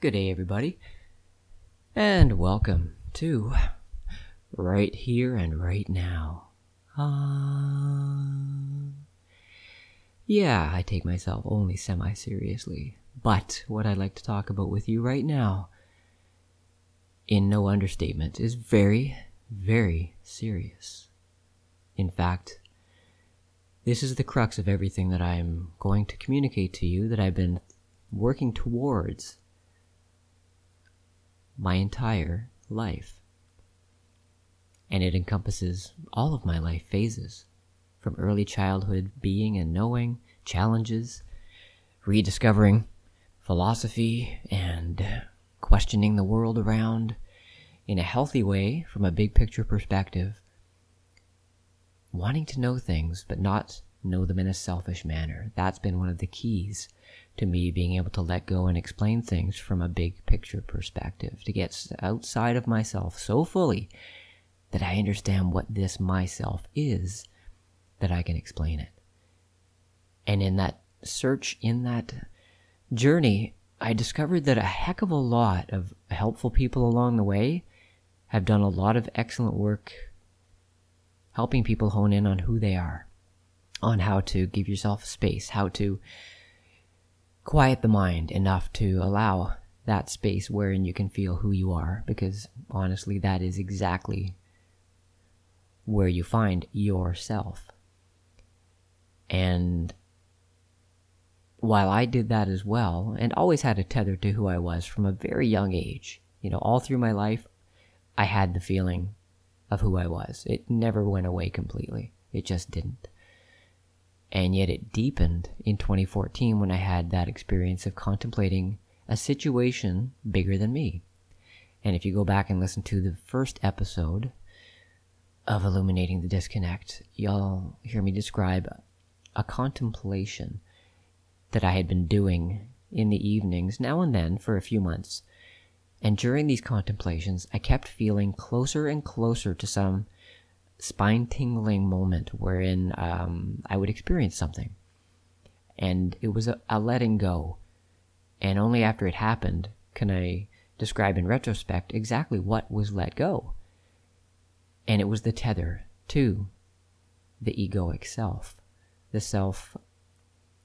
Good day, everybody, and welcome to Right Here and Right Now. Uh, yeah, I take myself only semi seriously, but what I'd like to talk about with you right now, in no understatement, is very, very serious. In fact, this is the crux of everything that I'm going to communicate to you that I've been working towards my entire life. And it encompasses all of my life phases from early childhood being and knowing, challenges, rediscovering philosophy, and questioning the world around in a healthy way from a big picture perspective wanting to know things, but not know them in a selfish manner. That's been one of the keys to me being able to let go and explain things from a big picture perspective, to get outside of myself so fully that I understand what this myself is, that I can explain it. And in that search, in that journey, I discovered that a heck of a lot of helpful people along the way have done a lot of excellent work helping people hone in on who they are, on how to give yourself space, how to quiet the mind enough to allow that space wherein you can feel who you are, because honestly, that is exactly where you find yourself. And while I did that as well, and always had a tether to who I was from a very young age, you know, all through my life, I had the feeling of who I was. It never went away completely. It just didn't. And yet it deepened in 2014 when I had that experience of contemplating a situation bigger than me. And if you go back and listen to the first episode of Illuminating the Disconnect, you'll hear me describe a contemplation that I had been doing in the evenings now and then for a few months and during these contemplations, I kept feeling closer and closer to some spine tingling moment wherein um, I would experience something. And it was a, a letting go. And only after it happened can I describe in retrospect exactly what was let go. And it was the tether to the egoic self, the self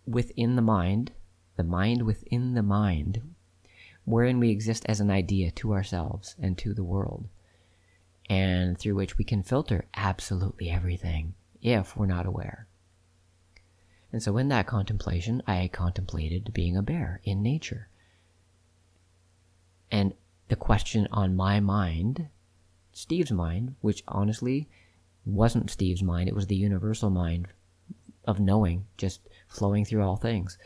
within the mind, the mind within the mind, wherein we exist as an idea to ourselves and to the world, and through which we can filter absolutely everything if we're not aware. And so, in that contemplation, I contemplated being a bear in nature. And the question on my mind, Steve's mind, which honestly wasn't Steve's mind, it was the universal mind of knowing, just flowing through all things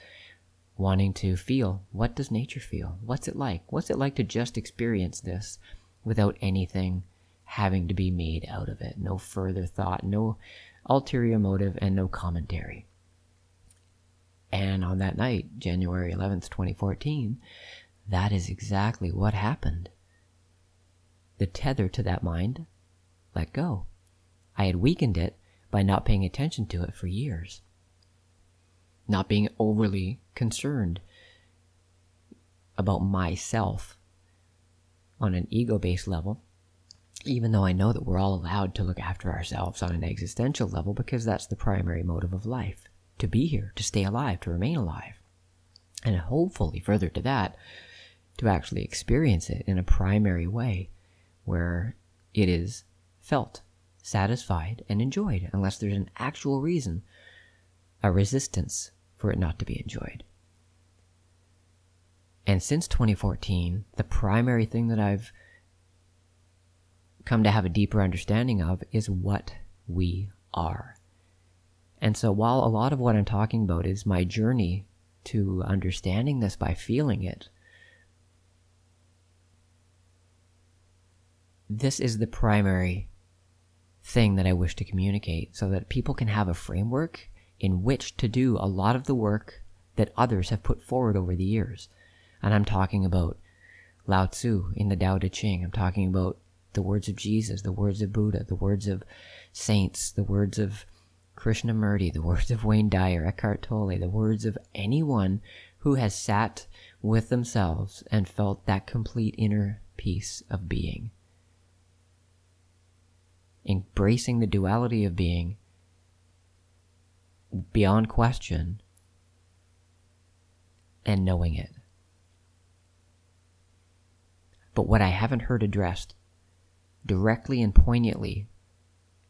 wanting to feel what does nature feel? What's it like? What's it like to just experience this without anything having to be made out of it? No further thought, no ulterior motive, and no commentary. And on that night, January 11th, 2014, that is exactly what happened. The tether to that mind let go. I had weakened it by not paying attention to it for years not being overly concerned about myself on an ego based level, even though I know that we're all allowed to look after ourselves on an existential level because that's the primary motive of life to be here, to stay alive, to remain alive. And hopefully, further to that, to actually experience it in a primary way where it is felt, satisfied, and enjoyed, unless there's an actual reason, a resistance for it not to be enjoyed. And since 2014, the primary thing that I've come to have a deeper understanding of is what we are. And so while a lot of what I'm talking about is my journey to understanding this by feeling it, this is the primary thing that I wish to communicate so that people can have a framework in which to do a lot of the work that others have put forward over the years. And I'm talking about Lao Tzu in the Tao Te Ching. I'm talking about the words of Jesus, the words of Buddha, the words of saints, the words of Krishnamurti, the words of Wayne Dyer, Eckhart Tolle, the words of anyone who has sat with themselves and felt that complete inner peace of being. Embracing the duality of being beyond question and knowing it. But what I haven't heard addressed directly and poignantly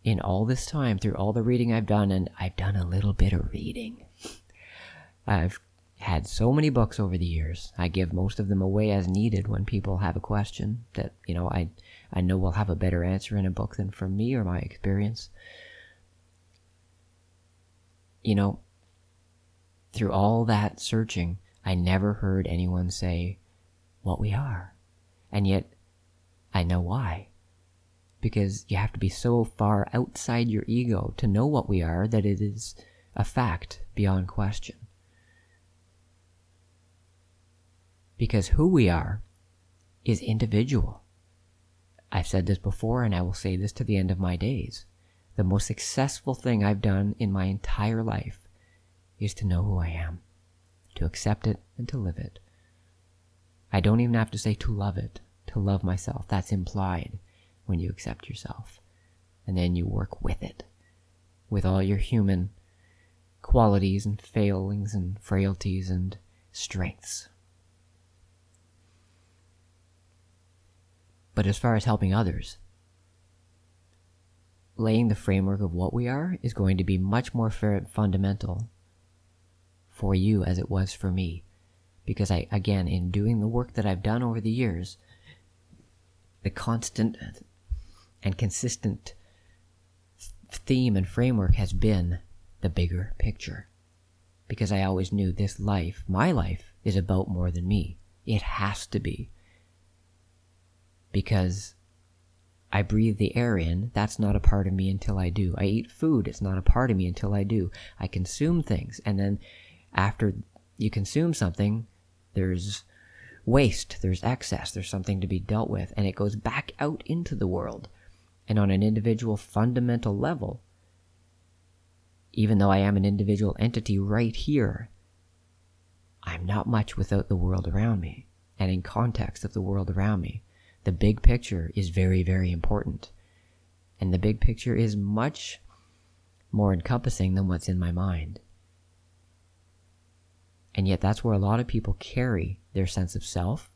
in all this time through all the reading I've done, and I've done a little bit of reading. I've had so many books over the years. I give most of them away as needed when people have a question that, you know, I I know will have a better answer in a book than from me or my experience. You know, through all that searching, I never heard anyone say what we are. And yet, I know why. Because you have to be so far outside your ego to know what we are that it is a fact beyond question. Because who we are is individual. I've said this before and I will say this to the end of my days. The most successful thing I've done in my entire life is to know who I am, to accept it and to live it. I don't even have to say to love it, to love myself. That's implied when you accept yourself. And then you work with it, with all your human qualities and failings and frailties and strengths. But as far as helping others, laying the framework of what we are is going to be much more fundamental for you as it was for me. Because I, again, in doing the work that I've done over the years, the constant and consistent theme and framework has been the bigger picture. Because I always knew this life, my life, is about more than me. It has to be because I breathe the air in. That's not a part of me until I do. I eat food. It's not a part of me until I do. I consume things. And then after you consume something, there's waste, there's excess, there's something to be dealt with, and it goes back out into the world. And on an individual fundamental level, even though I am an individual entity right here, I'm not much without the world around me and in context of the world around me the big picture is very, very important. And the big picture is much more encompassing than what's in my mind. And yet, that's where a lot of people carry their sense of self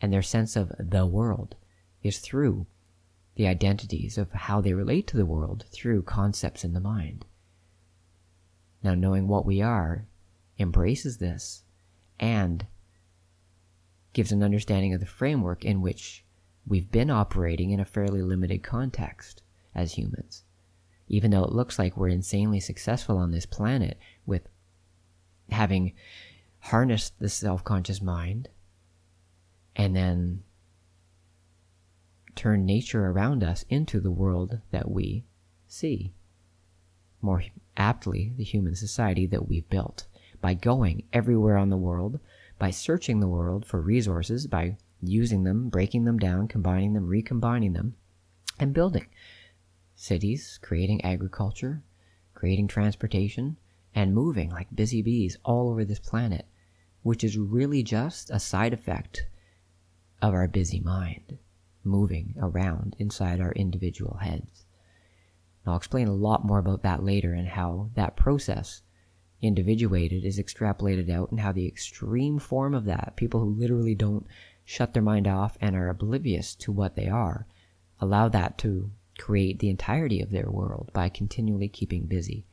and their sense of the world is through the identities of how they relate to the world through concepts in the mind. Now, knowing what we are embraces this and gives an understanding of the framework in which we've been operating in a fairly limited context as humans. Even though it looks like we're insanely successful on this planet with having harnessed the self conscious mind and then turn nature around us into the world that we see. More aptly, the human society that we've built. By going everywhere on the world, by searching the world for resources, by using them, breaking them down, combining them, recombining them, and building cities, creating agriculture, creating transportation, and moving like busy bees all over this planet, which is really just a side effect of our busy mind moving around inside our individual heads. And I'll explain a lot more about that later and how that process, individuated, is extrapolated out, and how the extreme form of that, people who literally don't shut their mind off and are oblivious to what they are, allow that to create the entirety of their world by continually keeping busy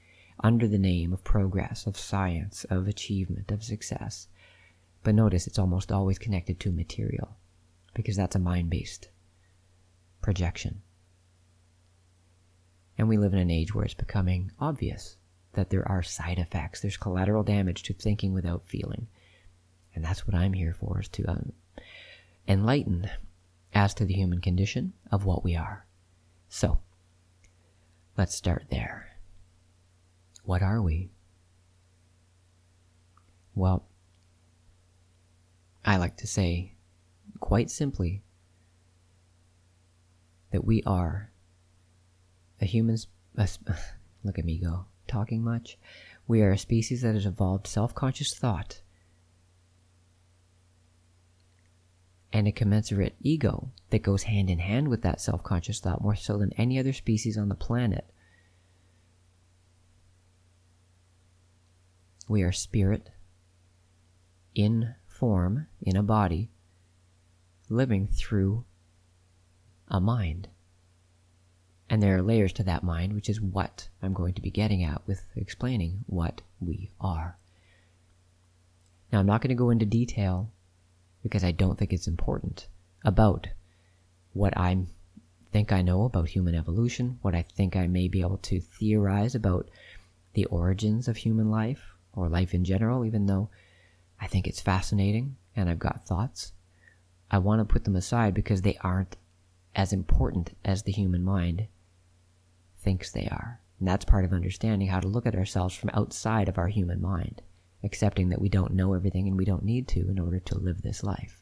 under the name of progress, of science, of achievement, of success. But notice it's almost always connected to material because that's a mind based projection. And we live in an age where it's becoming obvious that there are side effects, there's collateral damage to thinking without feeling. And that's what I'm here for, is to um, enlightened as to the human condition of what we are. So, let's start there. What are we? Well, I like to say, quite simply, that we are a human. A, look at me go, talking much. We are a species that has evolved self conscious thought and a commensurate ego that goes hand in hand with that self conscious thought more so than any other species on the planet. We are spirit in form, in a body, living through a mind. And there are layers to that mind, which is what I'm going to be getting at with explaining what we are. Now, I'm not going to go into detail because I don't think it's important about what I think I know about human evolution, what I think I may be able to theorize about the origins of human life or life in general, even though I think it's fascinating and I've got thoughts. I want to put them aside because they aren't as important as the human mind thinks they are. And that's part of understanding how to look at ourselves from outside of our human mind accepting that we don't know everything and we don't need to in order to live this life.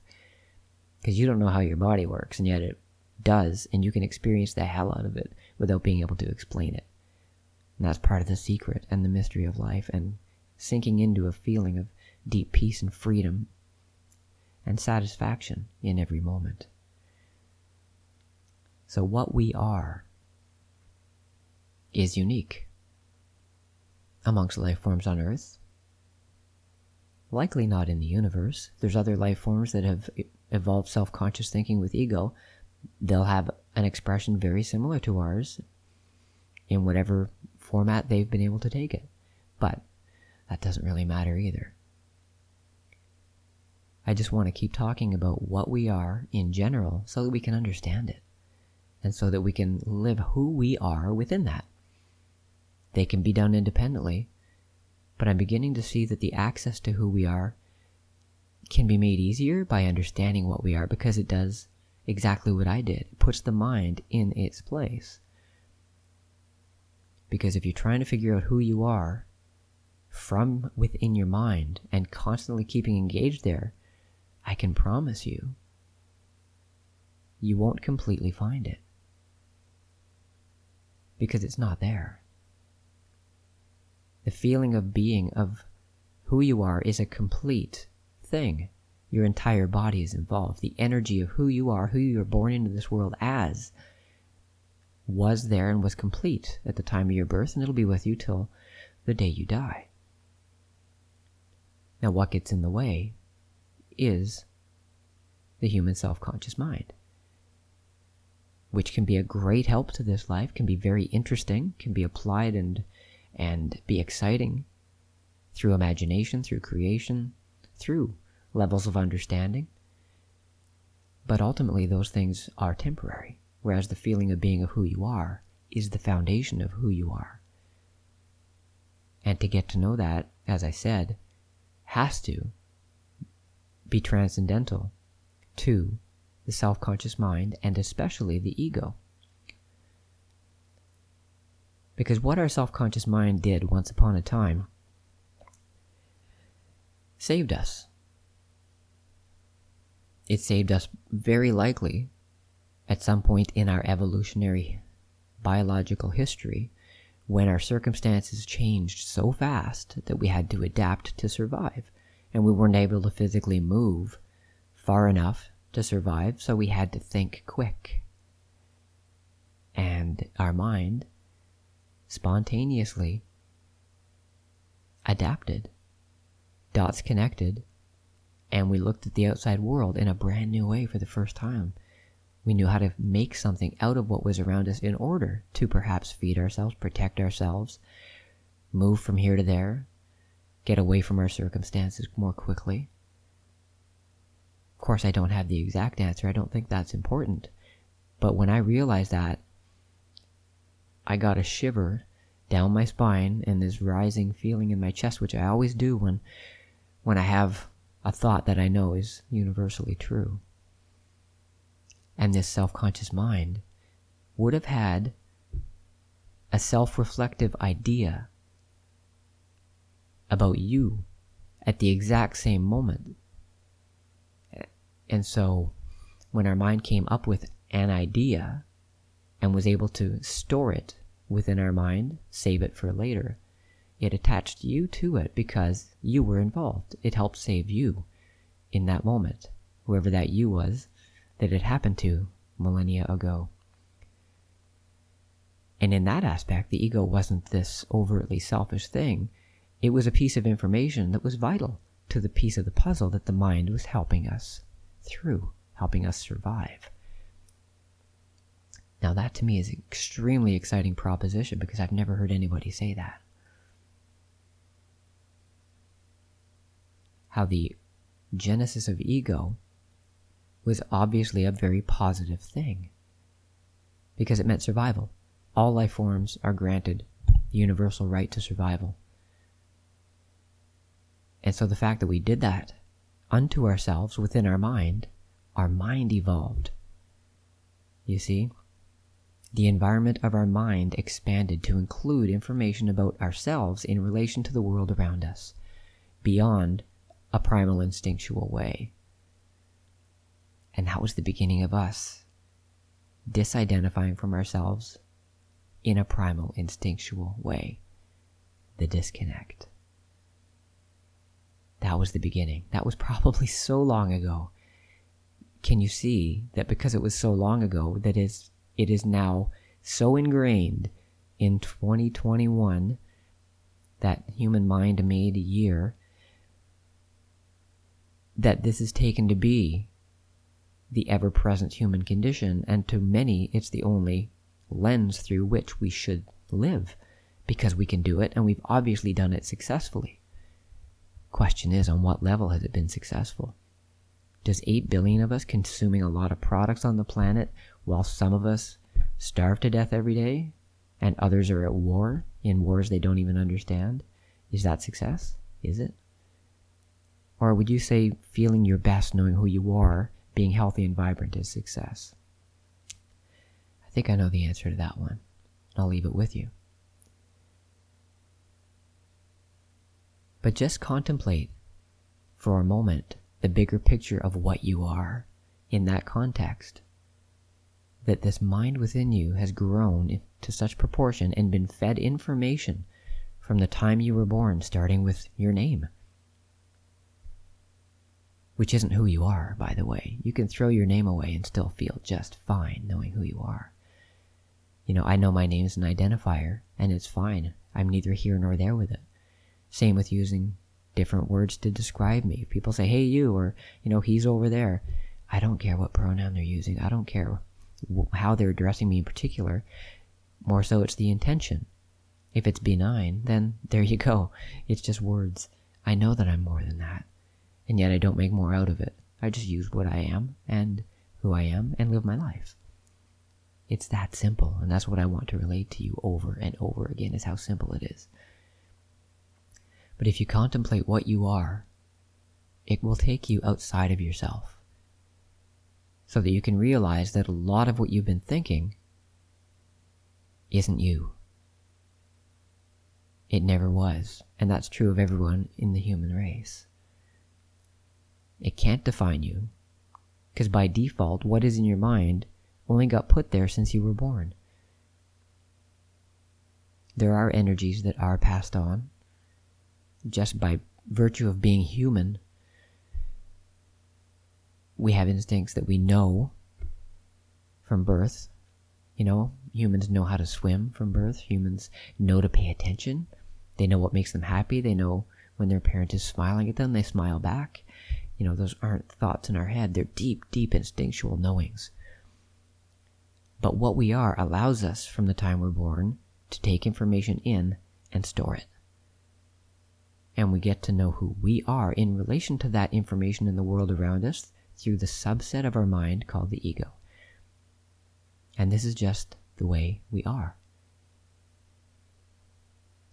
Because you don't know how your body works, and yet it does, and you can experience the hell out of it without being able to explain it. And that's part of the secret and the mystery of life, and sinking into a feeling of deep peace and freedom and satisfaction in every moment. So, what we are is unique amongst life forms on Earth Likely not in the universe. There's other life forms that have evolved self conscious thinking with ego. They'll have an expression very similar to ours in whatever format they've been able to take it. But that doesn't really matter either. I just want to keep talking about what we are in general so that we can understand it and so that we can live who we are within that. They can be done independently, but I'm beginning to see that the access to who we are can be made easier by understanding what we are because it does exactly what I did. It puts the mind in its place. Because if you're trying to figure out who you are from within your mind and constantly keeping engaged there, I can promise you, you won't completely find it. Because it's not there. The feeling of being, of who you are, is a complete thing. Your entire body is involved. The energy of who you are, who you were born into this world as, was there and was complete at the time of your birth, and it'll be with you till the day you die. Now, what gets in the way is the human self conscious mind, which can be a great help to this life, can be very interesting, can be applied and and be exciting through imagination, through creation, through levels of understanding. But ultimately, those things are temporary, whereas the feeling of being of who you are is the foundation of who you are. And to get to know that, as I said, has to be transcendental to the self conscious mind and especially the ego. Because what our self conscious mind did once upon a time saved us. It saved us very likely at some point in our evolutionary biological history when our circumstances changed so fast that we had to adapt to survive and we weren't able to physically move far enough to survive, so we had to think quick. And our mind spontaneously adapted, dots connected, and we looked at the outside world in a brand new way for the first time. We knew how to make something out of what was around us in order to perhaps feed ourselves, protect ourselves, move from here to there, get away from our circumstances more quickly. Course, I don't have the exact answer. I don't think that's important. But when I realized that, I got a shiver down my spine and this rising feeling in my chest, which I always do when when I have a thought that I know is universally true. And this self-conscious mind would have had a self-reflective idea about you at the exact same moment. And so when our mind came up with an idea, and was able to store it within our mind, save it for later. It attached you to it because you were involved. It helped save you in that moment. whoever that you was, that it happened to millennia ago. And in that aspect, the ego wasn't this overtly selfish thing. It was a piece of information that was vital to the piece of the puzzle that the mind was helping us through, helping us survive. Now, that to me is an extremely exciting proposition because I've never heard anybody say that. How the genesis of ego was obviously a very positive thing because it meant survival. All life forms are granted the universal right to survival. And so the fact that we did that unto ourselves within our mind, our mind evolved. You see? The environment of our mind expanded to include information about ourselves in relation to the world around us, beyond a primal instinctual way. And that was the beginning of us disidentifying from ourselves in a primal instinctual way. The disconnect. That was the beginning. That was probably so long ago. Can you see that because it was so long ago that is it is now so ingrained in 2021 that human mind made year that this is taken to be the ever present human condition, and to many, it's the only lens through which we should live because we can do it and we've obviously done it successfully. Question is, on what level has it been successful? Does 8 billion of us consuming a lot of products on the planet while some of us starve to death every day and others are at war in wars they don't even understand? Is that success? Is it? Or would you say feeling your best, knowing who you are, being healthy and vibrant is success? I think I know the answer to that one. and I'll leave it with you. But just contemplate for a moment the bigger picture of what you are in that context. That this mind within you has grown to such proportion and been fed information from the time you were born, starting with your name which isn't who you are, by the way. You can throw your name away and still feel just fine knowing who you are. You know, I know my name is an identifier, and it's fine. I'm neither here nor there with it. Same with using different words to describe me. People say, hey, you, or, you know, he's over there, I don't care what pronoun they're using. I don't care how they're addressing me in particular. More so, it's the intention. If it's benign, then there you go. It's just words. I know that I'm more than that and yet I don't make more out of it. I just use what I am and who I am and live my life. It's that simple, and that's what I want to relate to you over and over again is how simple it is. But if you contemplate what you are, it will take you outside of yourself so that you can realize that a lot of what you've been thinking isn't you. It never was, and that's true of everyone in the human race. It can't define you. Because by default, what is in your mind only got put there since you were born. There are energies that are passed on just by virtue of being human. We have instincts that we know from birth. You know, humans know how to swim from birth. Humans know to pay attention. They know what makes them happy. They know when their parent is smiling at them, they smile back. You know, those aren't thoughts in our head, they're deep, deep instinctual knowings. But what we are allows us, from the time we're born, to take information in and store it. And we get to know who we are in relation to that information in the world around us through the subset of our mind called the ego. And this is just the way we are.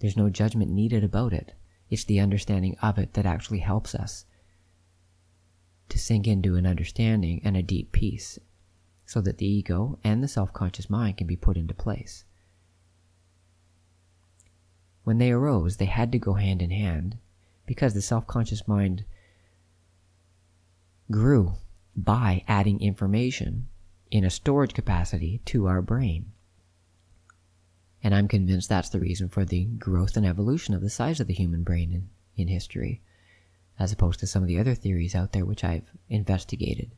There's no judgment needed about it. It's the understanding of it that actually helps us to sink into an understanding and a deep peace so that the ego and the self conscious mind can be put into place. When they arose, they had to go hand in hand because the self conscious mind grew by adding information in a storage capacity to our brain. And I'm convinced that's the reason for the growth and evolution of the size of the human brain in, in history. as opposed to some of the other theories out there which I've investigated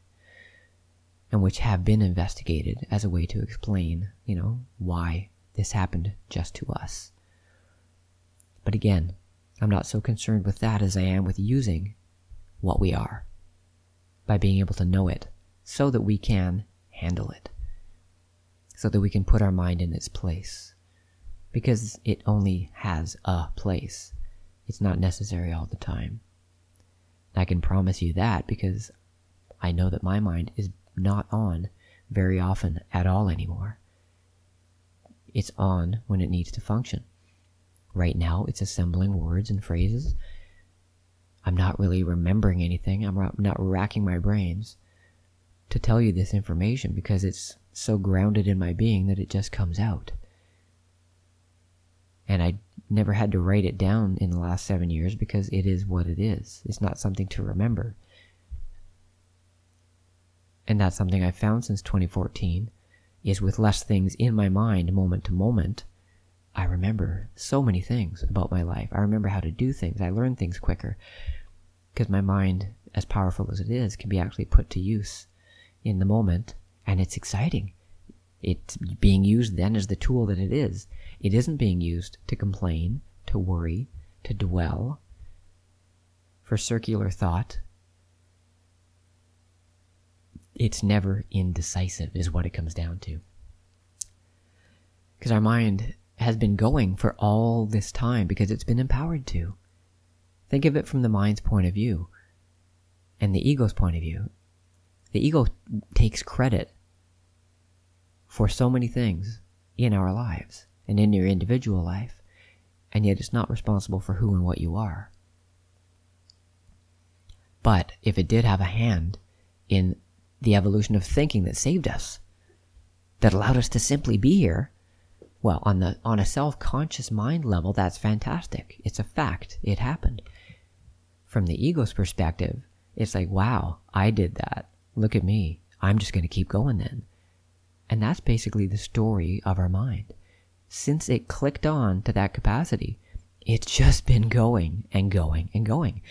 and which have been investigated as a way to explain, you know, why this happened just to us. But again, I'm not so concerned with that as I am with using what we are by being able to know it so that we can handle it, so that we can put our mind in its place. Because it only has a place. It's not necessary all the time. I can promise you that because I know that my mind is not on very often at all anymore. It's on when it needs to function. Right now, it's assembling words and phrases. I'm not really remembering anything. I'm not racking my brains to tell you this information because it's so grounded in my being that it just comes out. And I never had to write it down in the last seven years because it is what it is. It's not something to remember. And that's something I've found since 2014 is with less things in my mind moment to moment, I remember so many things about my life. I remember how to do things. I learn things quicker because my mind, as powerful as it is, can be actually put to use in the moment and it's exciting. It's being used then as the tool that it is. It isn't being used to complain, to worry, to dwell, for circular thought. It's never indecisive, is what it comes down to. Because our mind has been going for all this time because it's been empowered to. Think of it from the mind's point of view and the ego's point of view. The ego takes credit for so many things in our lives and in your individual life, and yet it's not responsible for who and what you are. But if it did have a hand in the evolution of thinking that saved us, that allowed us to simply be here, well, on the on a self-conscious mind level, that's fantastic. It's a fact. It happened. From the ego's perspective, it's like, wow, I did that. Look at me. I'm just going to keep going then. And that's basically the story of our mind since it clicked on to that capacity, it's just been going and going and going.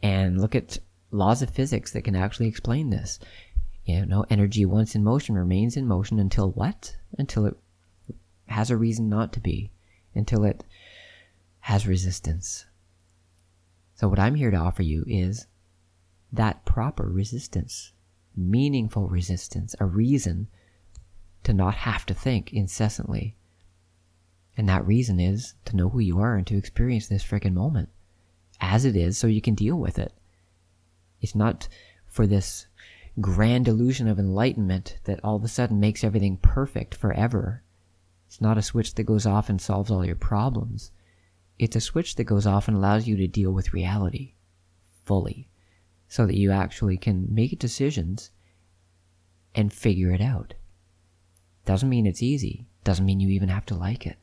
And look at laws of physics that can actually explain this. You know, energy once in motion remains in motion until what? Until it has a reason not to be, until it has resistance. So, what I'm here to offer you is that proper resistance, meaningful resistance, a reason to not have to think incessantly and that reason is to know who you are and to experience this freaking moment as it is so you can deal with it. It's not for this grand illusion of enlightenment that all of a sudden makes everything perfect forever. It's not a switch that goes off and solves all your problems. It's a switch that goes off and allows you to deal with reality fully so that you actually can make decisions and figure it out. Doesn't mean it's easy. Doesn't mean you even have to like it.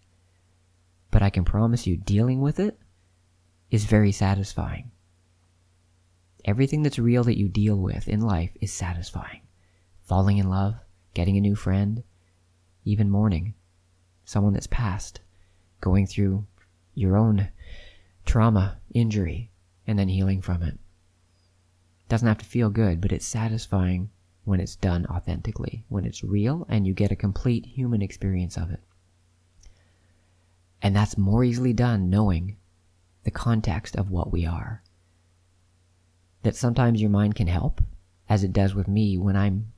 But I can promise you, dealing with it is very satisfying. Everything that's real that you deal with in life is satisfying. Falling in love, getting a new friend, even mourning someone that's passed, going through your own trauma, injury, and then healing from it. Doesn't have to feel good, but it's satisfying when it's done authentically, when it's real and you get a complete human experience of it. And that's more easily done knowing the context of what we are. That sometimes your mind can help, as it does with me when I'm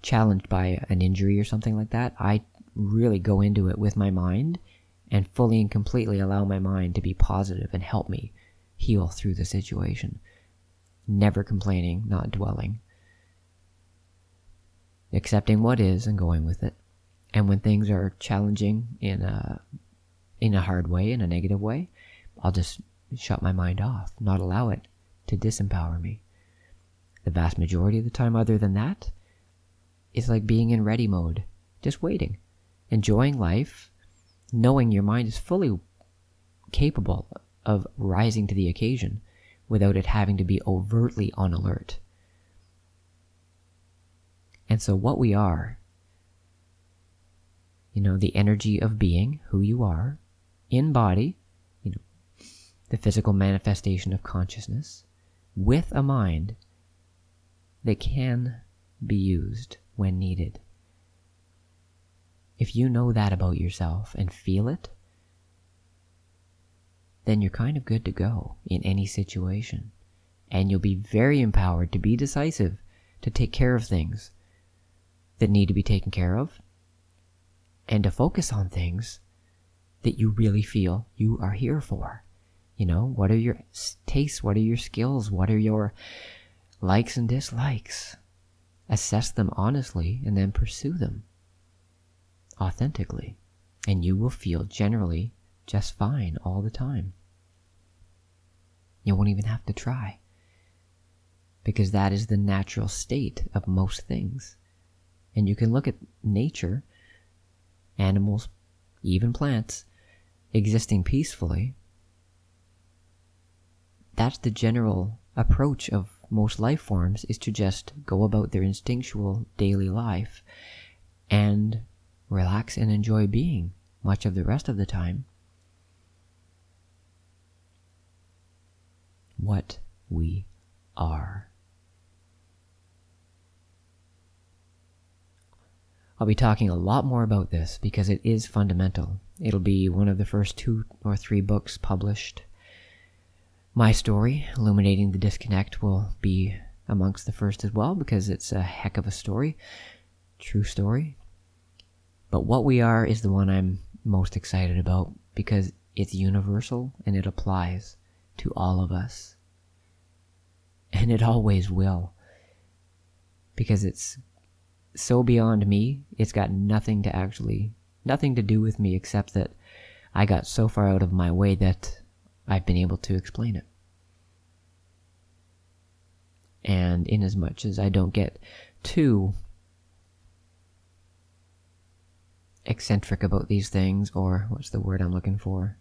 challenged by an injury or something like that. I really go into it with my mind and fully and completely allow my mind to be positive and help me heal through the situation. Never complaining, not dwelling. Accepting what is and going with it. And when things are challenging in a in a hard way, in a negative way, I'll just shut my mind off, not allow it to disempower me. The vast majority of the time, other than that, it's like being in ready mode, just waiting, enjoying life, knowing your mind is fully capable of rising to the occasion without it having to be overtly on alert. And so, what we are, you know, the energy of being, who you are, in body, you know, the physical manifestation of consciousness, with a mind that can be used when needed. If you know that about yourself and feel it, then you're kind of good to go in any situation. And you'll be very empowered to be decisive, to take care of things that need to be taken care of, and to focus on things that you really feel you are here for. You know, what are your tastes? What are your skills? What are your likes and dislikes? Assess them honestly and then pursue them authentically. And you will feel generally just fine all the time. You won't even have to try. Because that is the natural state of most things. And you can look at nature, animals, even plants, existing peacefully. That's the general approach of most life forms is to just go about their instinctual daily life and relax and enjoy being much of the rest of the time. What we are. I'll be talking a lot more about this because it is fundamental. It'll be one of the first two or three books published. My story, Illuminating the Disconnect, will be amongst the first as well because it's a heck of a story. True story. But what we are is the one I'm most excited about because it's universal and it applies to all of us. And it always will. Because it's so beyond me, it's got nothing to actually, nothing to do with me except that I got so far out of my way that I've been able to explain it. And in as much as I don't get too eccentric about these things, or what's the word I'm looking for?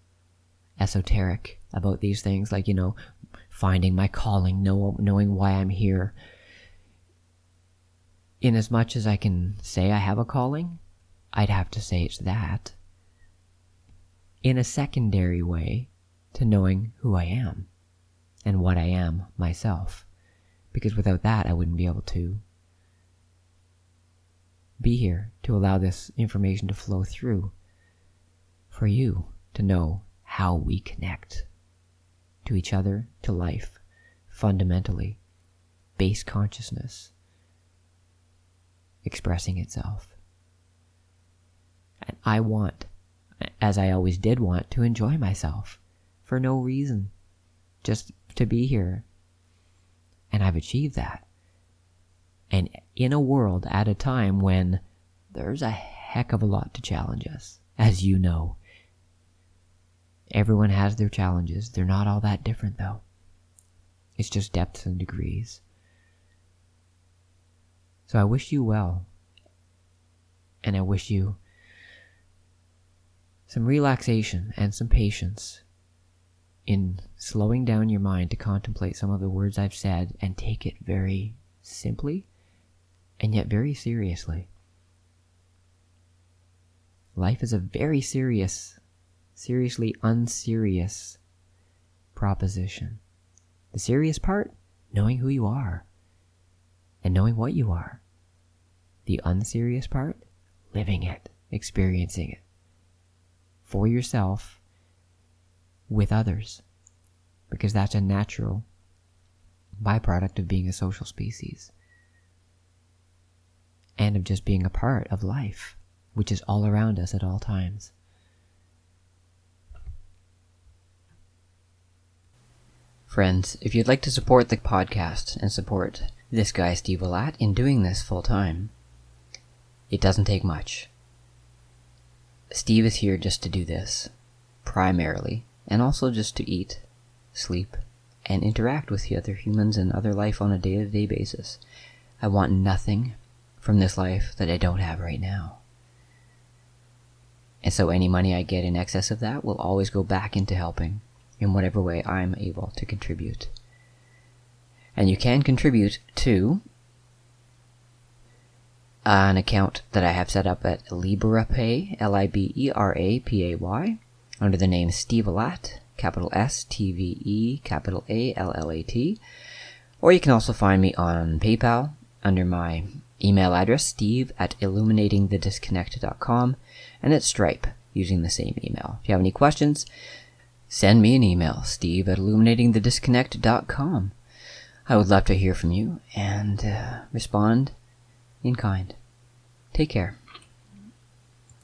Esoteric about these things, like, you know, finding my calling, know, knowing why I'm here. In as much as I can say I have a calling, I'd have to say it's that. In a secondary way to knowing who I am and what I am myself. Because without that, I wouldn't be able to be here to allow this information to flow through for you to know how we connect to each other, to life, fundamentally, base consciousness expressing itself. And I want, as I always did want, to enjoy myself for no reason, just to be here. And I've achieved that and in a world at a time when there's a heck of a lot to challenge us, as you know. Everyone has their challenges. They're not all that different, though. It's just depths and degrees. So I wish you well. And I wish you some relaxation and some patience in slowing down your mind to contemplate some of the words I've said and take it very simply and yet very seriously. Life is a very serious, seriously unserious proposition. The serious part, knowing who you are and knowing what you are. The unserious part, living it, experiencing it for yourself with others, because that's a natural byproduct of being a social species and of just being a part of life, which is all around us at all times. Friends, if you'd like to support the podcast and support this guy, Steve Allat, in doing this full time, it doesn't take much. Steve is here just to do this, primarily, and also just to eat, sleep, and interact with the other humans and other life on a day to day basis. I want nothing from this life that I don't have right now. And so any money I get in excess of that will always go back into helping in whatever way I'm able to contribute. And you can contribute to an account that I have set up at LiberaPay, L-I-B-E-R-A-P-A-Y, under the name Steve Allat, capital S T V E, capital A L L A T. Or you can also find me on PayPal under my email address, steve at illuminatingthedisconnect.com, and at Stripe using the same email. If you have any questions, send me an email, steve at illuminatingthedisconnect.com. I would love to hear from you and uh, respond in kind. Take care.